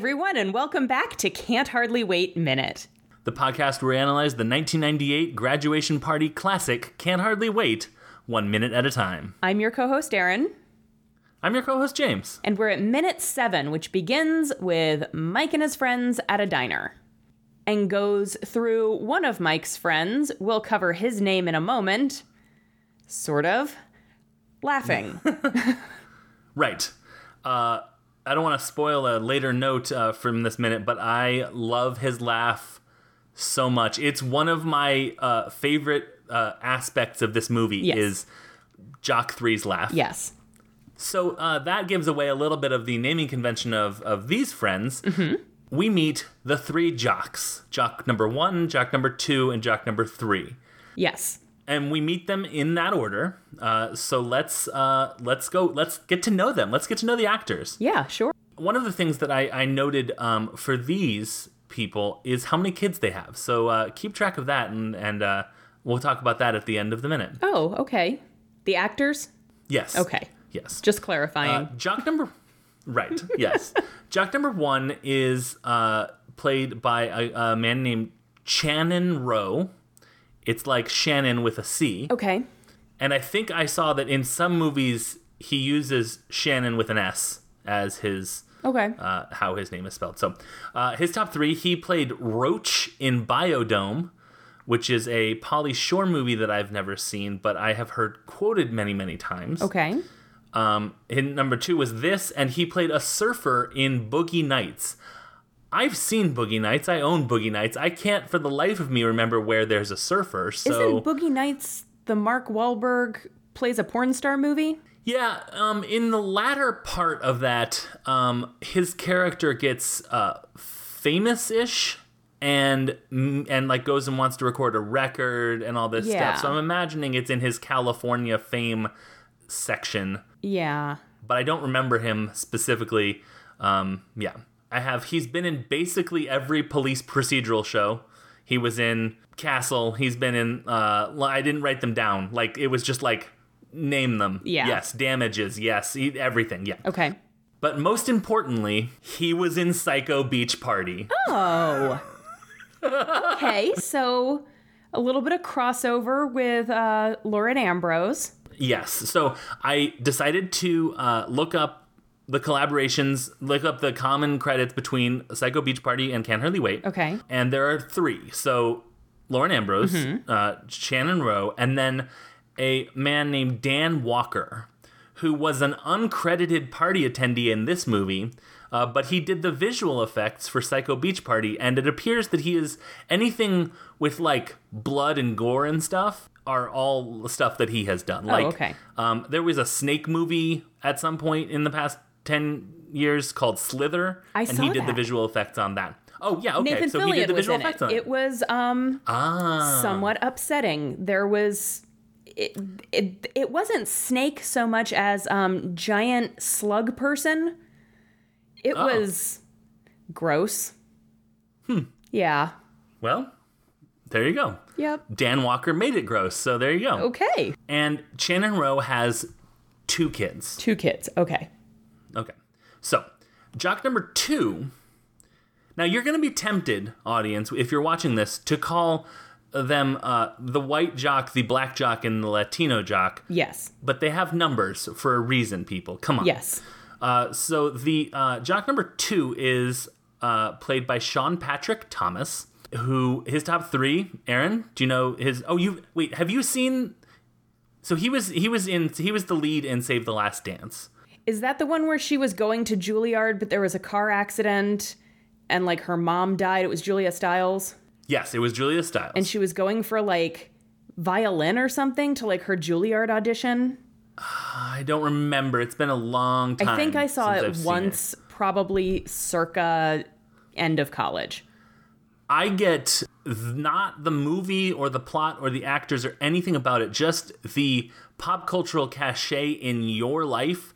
everyone, and welcome back to Can't Hardly Wait Minute. the podcast where we analyze the 1998 graduation party classic Can't Hardly Wait, one minute at a time. I'm your co host, Erin, I'm your co host, James. and we're at minute seven, which begins with Mike and his friends at a diner and goes through one of Mike's friends. We'll cover his name in a moment. Sort of. Laughing. Right. Uh, I don't want to spoil a later note uh, from this minute, but I love his laugh so much. It's one of my uh, favorite uh, aspects of this movie Yes. is Jock 3's laugh. yes. So uh, that gives away a little bit of the naming convention of, of these friends. Mm-hmm. We meet the three jocks jock number one, jock number two, and jock number three. Yes. And we meet them in that order. Uh, so let's uh, let's go. Let's get to know them. Let's get to know the actors. Yeah, sure. One of the things that I, I noted um, for these people is how many kids they have. So uh, keep track of that, and and uh, we'll talk about that at the end of the minute. Oh, okay. The actors? Yes. Okay. Yes. Just clarifying. Uh, jock number, right? Yes, jock number one is uh, played by a, a man named Channon Roe. It's like Shannon with a C, okay. and I think I saw that in some movies he uses Shannon with an S as his Okay. uh, how his name is spelled. So uh, his top three, he played Roach in Bio-Dome, which is a Pauly Shore movie that I've never seen, but I have heard quoted many, many times. okay. Um, and number two was this, and he played a surfer in Boogie Nights. I've seen Boogie Nights. I own Boogie Nights. I can't, for the life of me, remember where there's a surfer. So Isn't Boogie Nights the Mark Wahlberg plays a porn star movie? yeah, um, in the latter part of that, um, his character gets uh, famous-ish. And and like goes and wants to record a record and all this Yeah. stuff. So I'm imagining it's in his California fame section. Yeah. but I don't remember him specifically. Um, yeah, I have. He's been in basically every police procedural show. He was in Castle. He's been in. Uh, I didn't write them down. Like it was just like name them. Yeah. Yes. Damages. Yes. Everything. Yeah. Okay. But most importantly, he was in Psycho Beach Party. Oh. okay, so a little bit of crossover with uh, Lauren Ambrose. Yes. So I decided to uh, look up the collaborations, look up the common credits between Psycho Beach Party and Can't Hardly Wait. Okay. And there are three. So Lauren Ambrose, uh, Channon Roe, and then a man named Dan Walker, who was an uncredited party attendee in this movie. Uh, but he did the visual effects for Psycho Beach Party, and it appears that he is anything with like blood and gore and stuff are all stuff that he has done. like, okay. um, there was a snake movie at some point in the past ten years called Slither, I and he did the visual effects on that. Oh yeah, okay. Nathan so he did the visual effects it. on it. It was um, ah, somewhat upsetting. There was. It, it, it wasn't snake so much as um, giant slug person. It Oh. was gross. Hmm. Yeah. well, there you go. Yep. Dan Walker made it gross, so there you go. Okay. And Channon Roe has two kids. Two kids. Okay. Okay. So, jock number two. Now, you're going to be tempted, audience, if you're watching this, to call them uh, the white jock, the black jock, and the Latino jock, Yes. but they have numbers for a reason, people. Come on. Yes. Uh, so, the uh, jock number two is uh, played by Sean Patrick Thomas, who his top three, Aaron, do you know his? Oh, you wait, have you seen? So he was he was in he was the lead in Save the Last Dance. Is that the one where she was going to Juilliard, but there was a car accident and like her mom died? It was Julia Stiles. Yes, it was Julia Stiles. And she was going for like violin or something to like her Juilliard audition. Uh, I don't remember. It's been a long time. I think I saw it I've once, probably circa end of college. I get not the movie or the plot or the actors or anything about it, just the pop cultural cachet in your life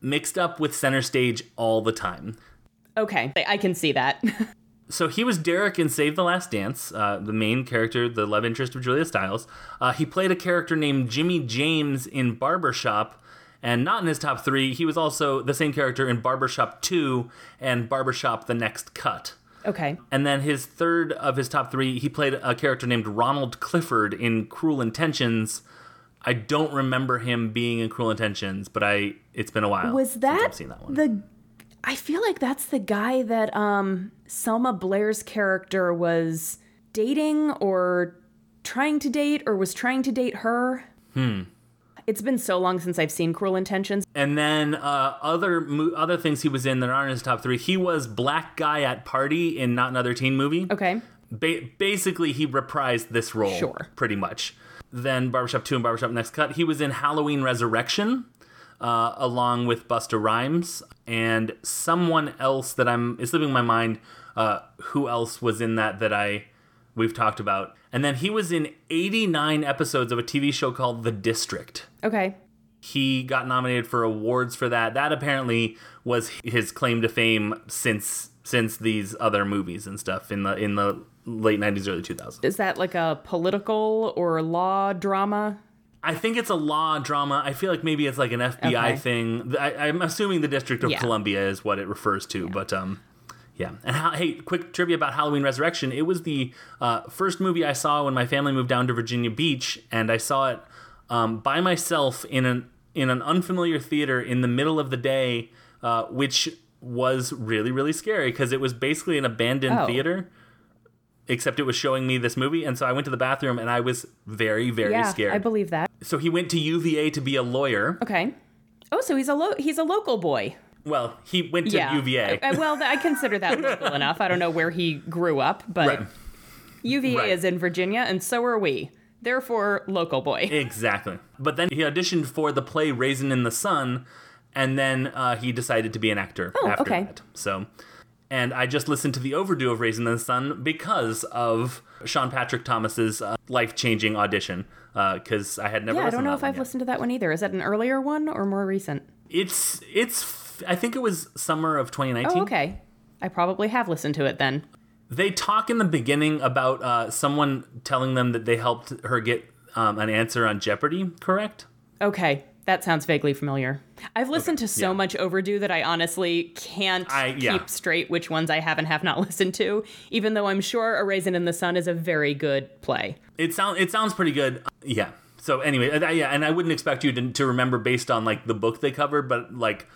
mixed up with center stage all the time. Okay, I can see that. So he was Derek in Save the Last Dance, uh, the main character, the love interest of Julia Stiles. Uh, he played a character named Jimmy James in Barbershop, And not in his top three, he was also the same character in Barbershop 2 and Barbershop The Next Cut. Okay. And then his third of his top three, he played a character named Ronald Clifford in Cruel Intentions. I don't remember him being in Cruel Intentions, but I it's been a while. Was that I've seen that one. the I feel like that's the guy that um Selma Blair's character was dating or trying to date or was trying to date her. Hmm. It's been so long since I've seen Cruel Intentions. And then uh, other mo- other things he was in that aren't in his top three. He was black guy at party in Not Another Teen Movie. Okay. Ba- basically, he reprised this role. Sure. Pretty much. Then Barbershop 2 and Barbershop Next Cut. He was in Halloween Resurrection uh, along with Busta Rhymes and someone else that I'm is slipping my mind. Uh, who else was in that that I we've talked about? And then he was in 89 episodes of a TV show called The District Okay. he got nominated for awards for that. That apparently was his claim to fame since since these other movies and stuff in the in the late 90s early 2000s. Is that like a political or law drama? I think it's a law drama. I feel like maybe it's like an FBI Okay. thing. I, I'm assuming the District of Yeah. Columbia is what it refers to, but um yeah. And how, hey, quick trivia about Halloween Resurrection. It was the uh, first movie I saw when my family moved down to Virginia Beach, and I saw it um, by myself in an in an unfamiliar theater in the middle of the day, uh, which was really really scary because it was basically an abandoned Oh. theater. Except it was showing me this movie, and so I went to the bathroom, and I was very, very yeah, scared. I believe that. so he went to UVA to be a lawyer. Okay. Oh, so he's a lo- he's a local boy. Well, he went to yeah. UVA. Uh, well, I consider that local enough. I don't know where he grew up, but Right. UVA Right. is in Virginia, and so are we. Therefore, local boy. Exactly. But then he auditioned for the play Raisin in the Sun, and then uh, he decided to be an actor Oh, after okay. that. So, and I just listened to the overdue of Raisin in the Sun because of Sean Patrick Thomas's uh, life changing audition. Because I had never. yeah, I don't know if I've yet. listened to that one either. Is that an earlier one or more recent? It's it's. I think it was summer of 2019. Oh, okay. I probably have listened to it then. They talk in the beginning about uh, someone telling them that they helped her get um, an answer on Jeopardy. Correct. Okay, that sounds vaguely familiar. I've listened to so yeah. much Overdue that I honestly can't I- yeah. keep straight which ones I have and have not listened to, even though I'm sure A Raisin in the Sun is a very good play. It sounds it sounds pretty good. Yeah. So anyway, yeah, and I wouldn't expect you to, to remember based on like the book they covered, but like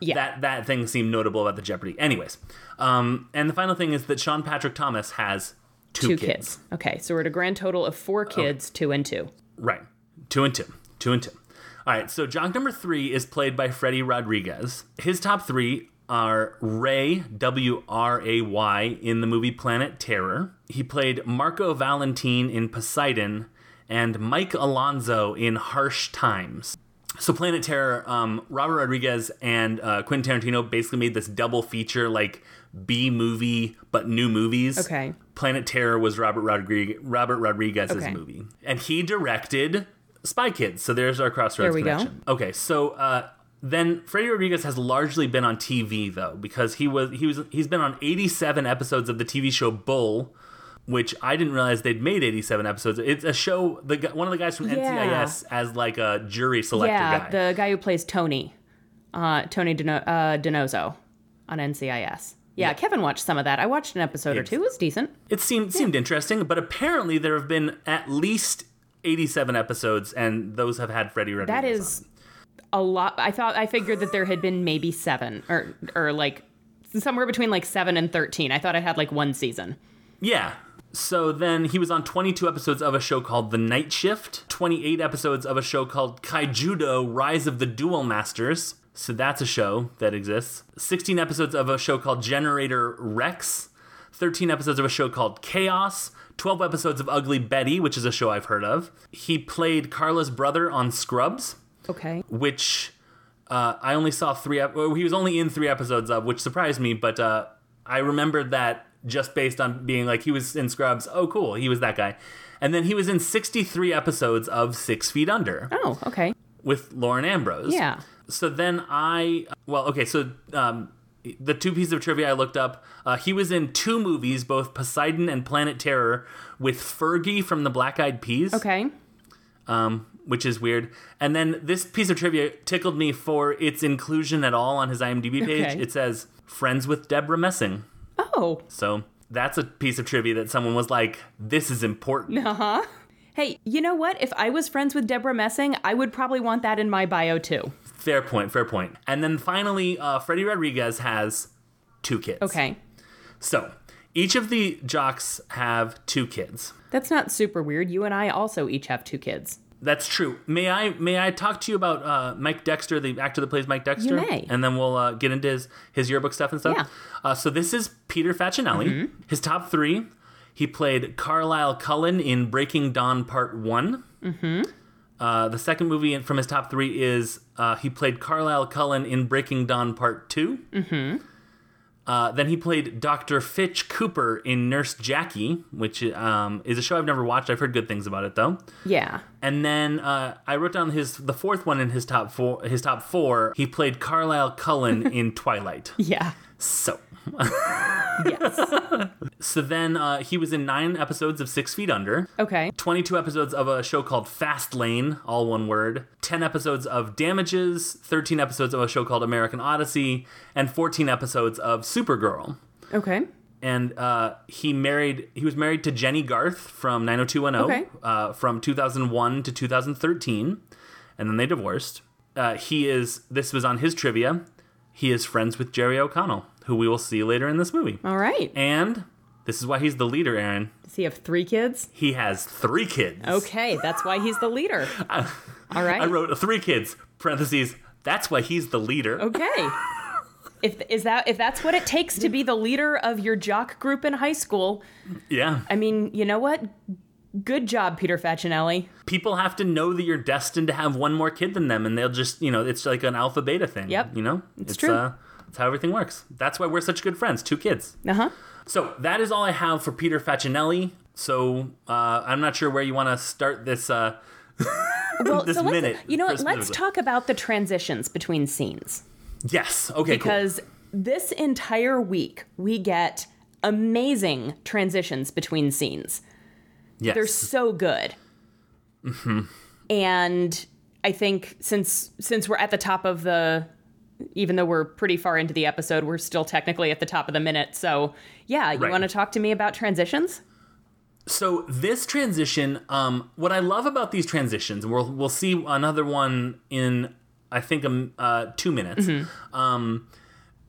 Yeah. that that thing seemed notable about the Jeopardy. Anyways, um, and the final thing is that Sean Patrick Thomas has two, two kids. kids. Okay, so we're at a grand total of four kids, two and two. Right. Two and two. Two and two. All right. So Jock number three is played by Freddy Rodriguez. His top three are Ray, W R A Y, in the movie Planet Terror. He played Marco Valentine in Poseidon and Mike Alonzo in Harsh Times. So Planet Terror, um, Robert Rodriguez and uh, Quentin Tarantino basically made this double feature, like B movie but new movies. Okay. Planet Terror was Robert Rodriguez, Robert Rodriguez's Okay. movie, and he directed Spy Kids. So there's our crossroads There we go. connection. Okay, so uh, then Freddy Rodriguez has largely been on TV though, because he was he was he's been on 87 episodes of the TV show Bull. Which I didn't realize they'd made 87 episodes. It's a show. The one of the guys from Yeah. NCIS as like a jury selector yeah, guy. the guy who plays Tony, uh, Tony Dino- uh, DiNozzo on NCIS. Yeah, Kevin watched some of that. I watched an episode or two. It was decent. It seemed seemed interesting, but apparently there have been at least 87 episodes, and those have had Freddy Rodriguez. That is a lot. I thought I figured that there had been maybe seven or or like somewhere between like seven and thirteen. I thought I had like one season. Yeah. So then he was on 22 episodes of a show called The Night Shift, 28 episodes of a show called Kaijudo Rise of the Duel Masters. So that's a show that exists. 16 episodes of a show called Generator Rex, 13 episodes of a show called Chaos, 12 episodes of Ugly Betty, which is a show I've heard of. He played Carla's brother on Scrubs, Okay. which uh, I only saw three. Ep- well, he was only in three episodes of, which surprised me. But uh, I remembered that just based on being like he was in Scrubs. Oh, cool, he was that guy. And then he was in 63 episodes of Six Feet Under Oh, okay. with Lauren Ambrose. Yeah. So then I, well, okay, so um, the two pieces of trivia I looked up, uh, he was in two movies, both Poseidon and Planet Terror, with Fergie from the Black Eyed Peas. Okay. Um, which is weird. And then this piece of trivia tickled me for its inclusion at all on his IMDb page. Okay. It says friends with Debra Messing. Oh, So that's a piece of trivia that someone was like, "This is important." uh huh. Hey, you know what? If I was friends with Debra Messing, I would probably want that in my bio too. Fair point. Fair point. And then finally, uh, Freddy Rodriguez has two kids. Okay. So each of the jocks have two kids. That's not super weird. You and I also each have two kids. That's true. May I may I talk to you about uh, Mike Dexter, the actor that plays Mike Dexter? You may. And then we'll uh, get into his his yearbook stuff and stuff. Yeah. Uh, so this is Peter Facinelli. His top three. He played Carlisle Cullen in Breaking Dawn Part One. Mm-hmm. Uh, the second movie from his top three is uh, he played Carlisle Cullen in Breaking Dawn Part 2 Mm-hmm. Uh, then he played Dr. Fitch Cooper in Nurse Jackie, which um, is a show I've never watched. I've heard good things about it though. Yeah. And then uh, I wrote down his the fourth one in his top four. His top four. He played Carlisle Cullen in Twilight. Yeah. So, Yes. so then uh, he was in nine episodes of Six Feet Under. Okay. 22 episodes of a show called Fast Lane, all one word, 10 episodes of Damages, 13 episodes of a show called American Odyssey, and 14 episodes of Supergirl. Okay. And uh, he married. He was married to Jennie Garth from 90210 Okay. uh, from 2001 to 2013, and then they divorced. Uh, he is. This was on his trivia. He is friends with Jerry O'Connell, who we will see later in this movie. All right. And this is why he's the leader, Aaron. Does he have three kids? He has three kids. Okay, that's why he's the leader. All right. I wrote three kids. Parentheses. That's why he's the leader. Okay. If is that if that's what it takes to be the leader of your jock group in high school, Yeah. I mean, you know what? Good job, Peter Facinelli. People have to know that you're destined to have one more kid than them, and they'll just, you know, it's like an alpha beta thing. Yep. You know, it's, true. Uh, it's how everything works. That's why we're such good friends. Two kids. Uh huh. So that is all I have for Peter Facinelli. So uh, I'm not sure where you want to start this. Uh, Well, This so let's, minute, you know what? Let's talk about the transitions between scenes yes. Okay. because this entire week we get amazing transitions between scenes. cool. Yes. They're so good. Hmm. And I think since since we're at the top of the even though we're pretty far into the episode, we're still technically at the top of the minute. So, yeah, you Right. want to talk to me about transitions? So this transition, um, what I love about these transitions, we'll we'll see another one in I think um, uh, two minutes, um,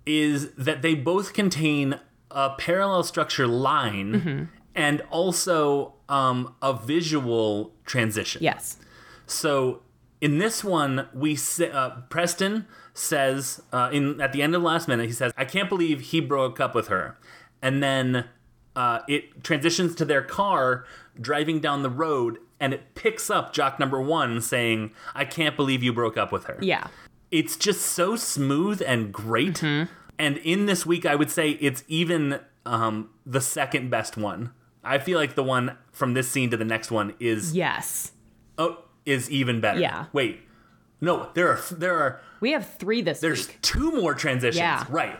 is that they both contain a parallel structure line and also um, a visual transition. Yes. So in this one, we uh, Preston says uh, in at the end of the last minute, he says, "I can't believe he broke up with her," and then uh, it transitions to their car driving down the road, and it picks up Jock number one saying, "I can't believe you broke up with her." Yeah. It's just so smooth and great. And in this week, I would say it's even um, the second best one. I feel like the one from this scene to the next one is Yes. oh is even better. Yeah. Wait. No, there are there are We have three this there's week. two more transitions. Yeah. Right.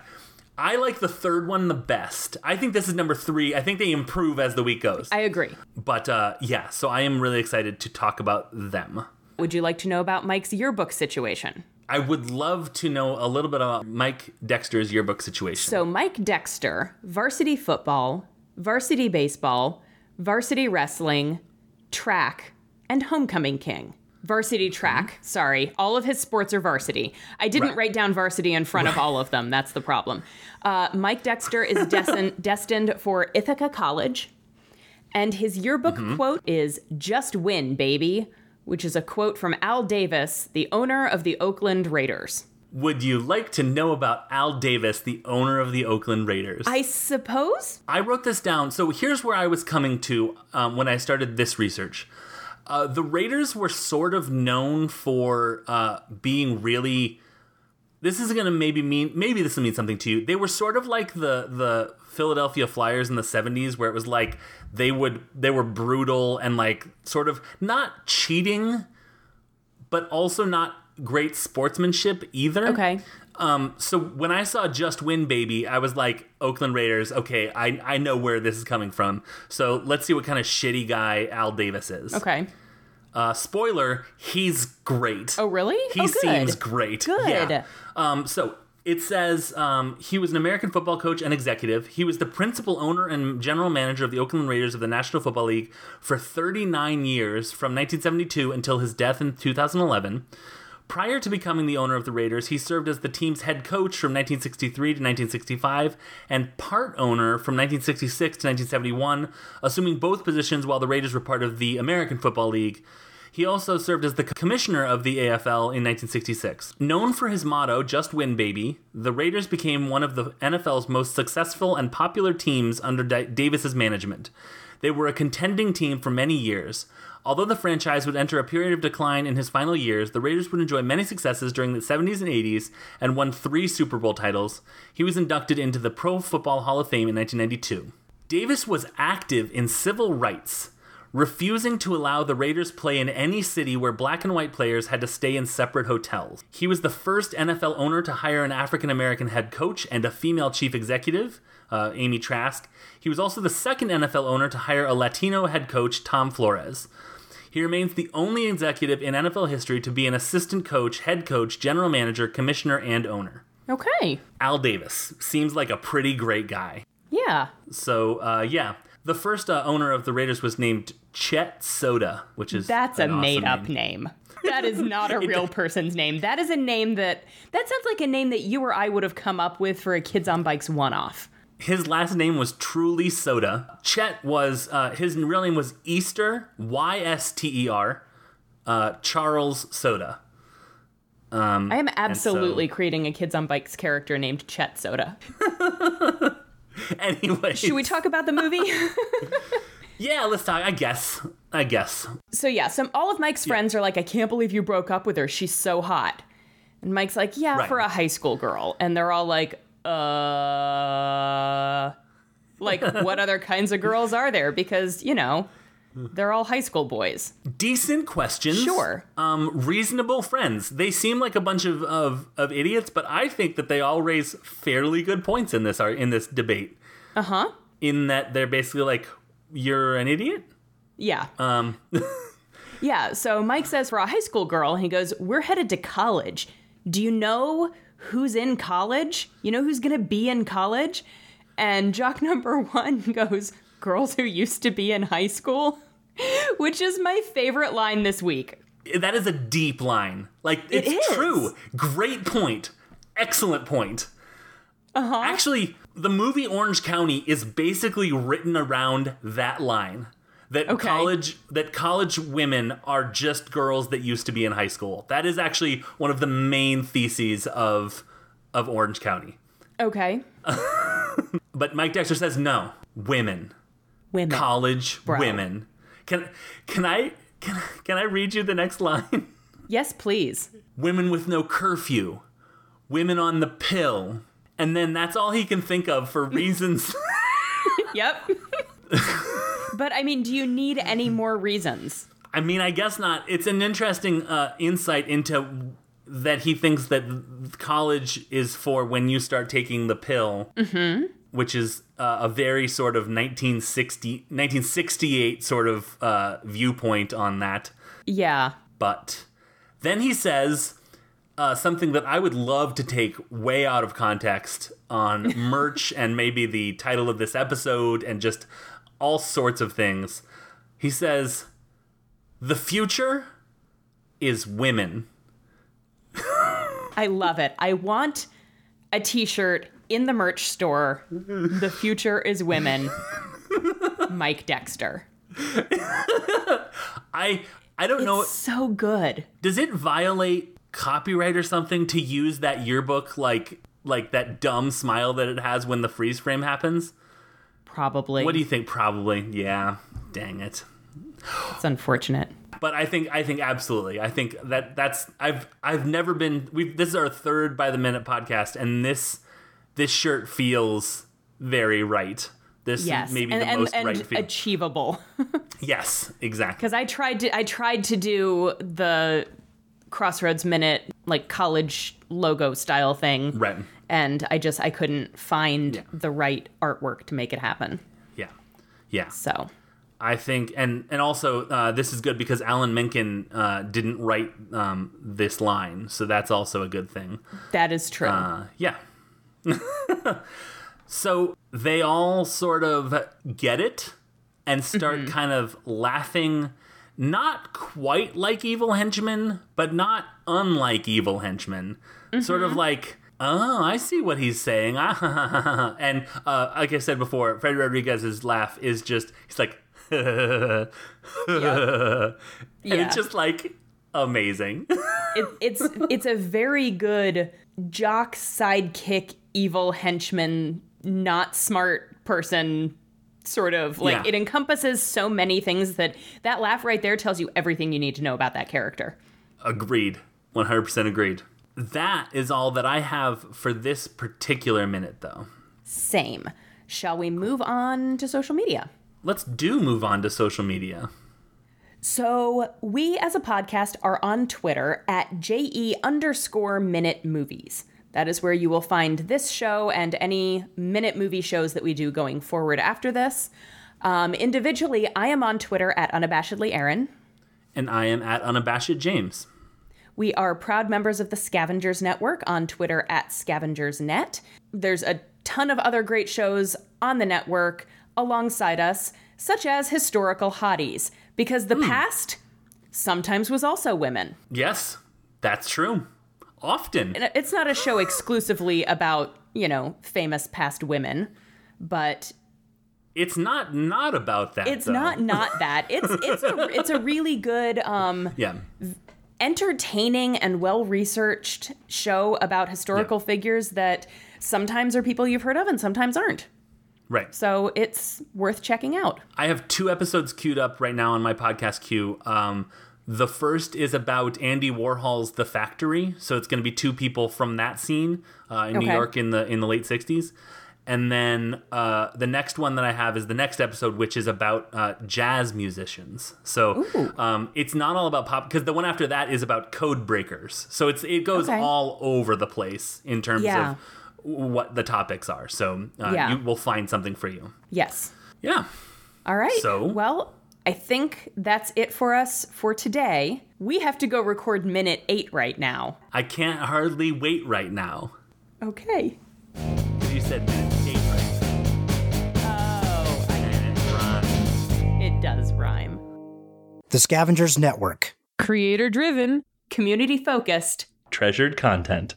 I like the third one the best. I think this is number three. I think they improve as the week goes. I agree. but uh, yeah, so I am really excited to talk about them. Would you like to know about Mike's yearbook situation? I would love to know a little bit about Mike Dexter's yearbook situation. So, Mike Dexter, varsity football, varsity baseball, varsity wrestling, track, and homecoming king. Varsity track, sorry. All of his sports are varsity. I didn't Right. write down varsity in front of all of them. That's the problem. Uh, Mike Dexter is destin- destined for Ithaca College, and his yearbook quote is Just win, baby, which is a quote from Al Davis, the owner of the Oakland Raiders. would you like to know about Al Davis, the owner of the Oakland Raiders? I suppose I wrote this down. So here's where I was coming to um, when I started this research. Uh, the Raiders were sort of known for uh, being really. This is going to maybe mean maybe this will mean something to you. They were sort of like the the Philadelphia Flyers in the '70s, where it was like they would they were brutal and like sort of not cheating, but also not great sportsmanship either. Okay. Um, so when I saw Just Win Baby, I was like, Oakland Raiders, okay, I, I know where this is coming from. So let's see what kind of shitty guy Al Davis is. Okay. Uh, spoiler: He's great. Oh, really? He oh, seems great. Good. Yeah. Um, so it says um, he was an American football coach and executive. He was the principal owner and general manager of the Oakland Raiders of the National Football League for 39 years, from 1972 until his death in 2011. Prior to becoming the owner of the Raiders, he served as the team's head coach from 1963 to 1965 and part owner from 1966 to 1971, assuming both positions while the Raiders were part of the American Football League. He also served as the commissioner of the AFL in 1966. Known for his motto, Just Win Baby, the Raiders became one of the NFL's most successful and popular teams under Davis's management. They were a contending team for many years. Although the franchise would enter a period of decline in his final years, the Raiders would enjoy many successes during the 70s and 80s and won three Super Bowl titles. He was inducted into the Pro Football Hall of Fame in 1992. Davis was active in civil rights, refusing to allow the Raiders play in any city where black and white players had to stay in separate hotels. He was the first NFL owner to hire an African American head coach and a female chief executive, uh, Amy Trask. He was also the second NFL owner to hire a Latino head coach, Tom Flores. He remains the only executive in NFL history to be an assistant coach, head coach, general manager, commissioner, and owner. Okay. Al Davis seems like a pretty great guy. Yeah. So, uh, yeah. The first uh, owner of the Raiders was named Chet Soda, which is That's a an awesome made up name. name. That is not a real person's name. That is a name that that sounds like a name that you or I would have come up with for a Kids on Bikes one off. His last name was truly Soda. Chet was uh, his real name was Easter Y S T E R uh, Charles Soda. I am absolutely creating a Kids on Bikes character named Chet Soda. Anyway, Should we talk about the movie? yeah, let's talk. I guess. I guess. so yeah, some all of Mike's friends are like, I can't believe you broke up with her. She's so hot. And Mike's like, Yeah, Right. for a high school girl. And they're all like, uh like what other kinds of girls are there? Because, you know, they're all high school boys. Decent questions. Sure. Um, reasonable friends. They seem like a bunch of, of, of idiots, but I think that they all raise fairly good points in this ar- in this debate. Uh-huh. In that they're basically like, "You're an idiot." Yeah. Um, Yeah, so Mike says for a high school girl, he goes, We're headed to college. Do you know who's in college? You know who's gonna be in college? And jock number one goes, Girls who used to be in high school? Which is my favorite line this week. that is a deep line. Like It it's true. Great point. Excellent point. Uh-huh. Actually, the movie Orange County is basically written around that line. That Okay. college that college women are just girls that used to be in high school. That is actually one of the main theses of of Orange County. Okay. But Mike Dexter says no. Women. Women. College Bro. women. Can can I can, can I read you the next line? yes, please. women with no curfew, women on the pill. And then that's all he can think of for reasons. Yep. but I mean, do you need any more reasons? I mean, I guess not. It's an interesting uh, insight into that he thinks that college is for when you start taking the pill, which is uh, a very sort of 1960, 1968 sort of uh, viewpoint on that. Yeah. But then he says uh, something that I would love to take way out of context on merch and maybe the title of this episode and just all sorts of things. He says, The future is women. I love it. I want a t-shirt in the merch store. Mm-hmm. The future is women. Mike Dexter. I I don't know. So good. Does it violate copyright or something to use that yearbook like like that dumb smile that it has when the freeze frame happens? Probably. What do you think? Probably. Yeah. Dang it. it's unfortunate. but I think I think absolutely. I think that that's I've I've never been We've this is our third by the minute podcast and this this shirt feels very right. This Yes. is maybe and, the and, most and right feel. achievable. yes, exactly. Because I tried to I tried to do the Crossroads Minute like college logo style thing. Right. And I just I couldn't find Yeah. the right artwork to make it happen. Yeah. Yeah. So I think, and and also uh, this is good because Alan Menken uh, didn't write um, this line, so that's also a good thing. That is true. Uh, yeah. so they all sort of get it and start Mm-hmm. kind of laughing, not quite like evil henchmen, but not unlike evil henchmen. Sort Mm-hmm. of like, oh, I see what he's saying. and uh, like I said before, Fred Rodriguez's laugh is just, he's like, and Yeah. it's just like amazing. it, it's it's a very good jock sidekick evil henchman not smart person sort of like Yeah. it encompasses so many things that that laugh right there tells you everything you need to know about that character Agreed. 100% agreed. That is all that I have for this particular minute, though. same shall we move on to social media Let's do move on to social media. So, we as a podcast are on Twitter at JE underscore minute movies. That is where you will find this show and any minute movie shows that we do going forward after this. Um, individually, I am on Twitter at unabashedly Aaron. And I am at Unabashed James. We are proud members of the Scavengers Network on Twitter at ScavengersNet. There's a ton of other great shows on the network alongside us, such as Historical Hotties, because the past sometimes was also women. Yes, that's true. Often. And It's not a show exclusively about, you know, famous past women, but It's not not about that. it's though. not not that. It's it's a it's a really good um Yeah. entertaining and well researched show about historical Yeah. figures that sometimes are people you've heard of and sometimes aren't. Right. So it's worth checking out. I have two episodes queued up right now on my podcast queue. Um, the first is about Andy Warhol's The Factory, so it's going to be two people from that scene uh, in New York in the in the late '60s. And then uh, the next one that I have is the next episode, which is about uh, jazz musicians. So um, it's not all about pop because the one after that is about code breakers. So it's it goes Okay. all over the place in terms Yeah. of what the topics are. So uh, Yeah. you will find something for you. Yes. Yeah. All right. So? well, I think that's it for us for today. We have to go record minute eight right now. I can't hardly wait right now. Okay. You said minute eight, right? Oh, And it rhymes. it does rhyme. The Scavengers Network. Creator driven, community focused. Treasured content.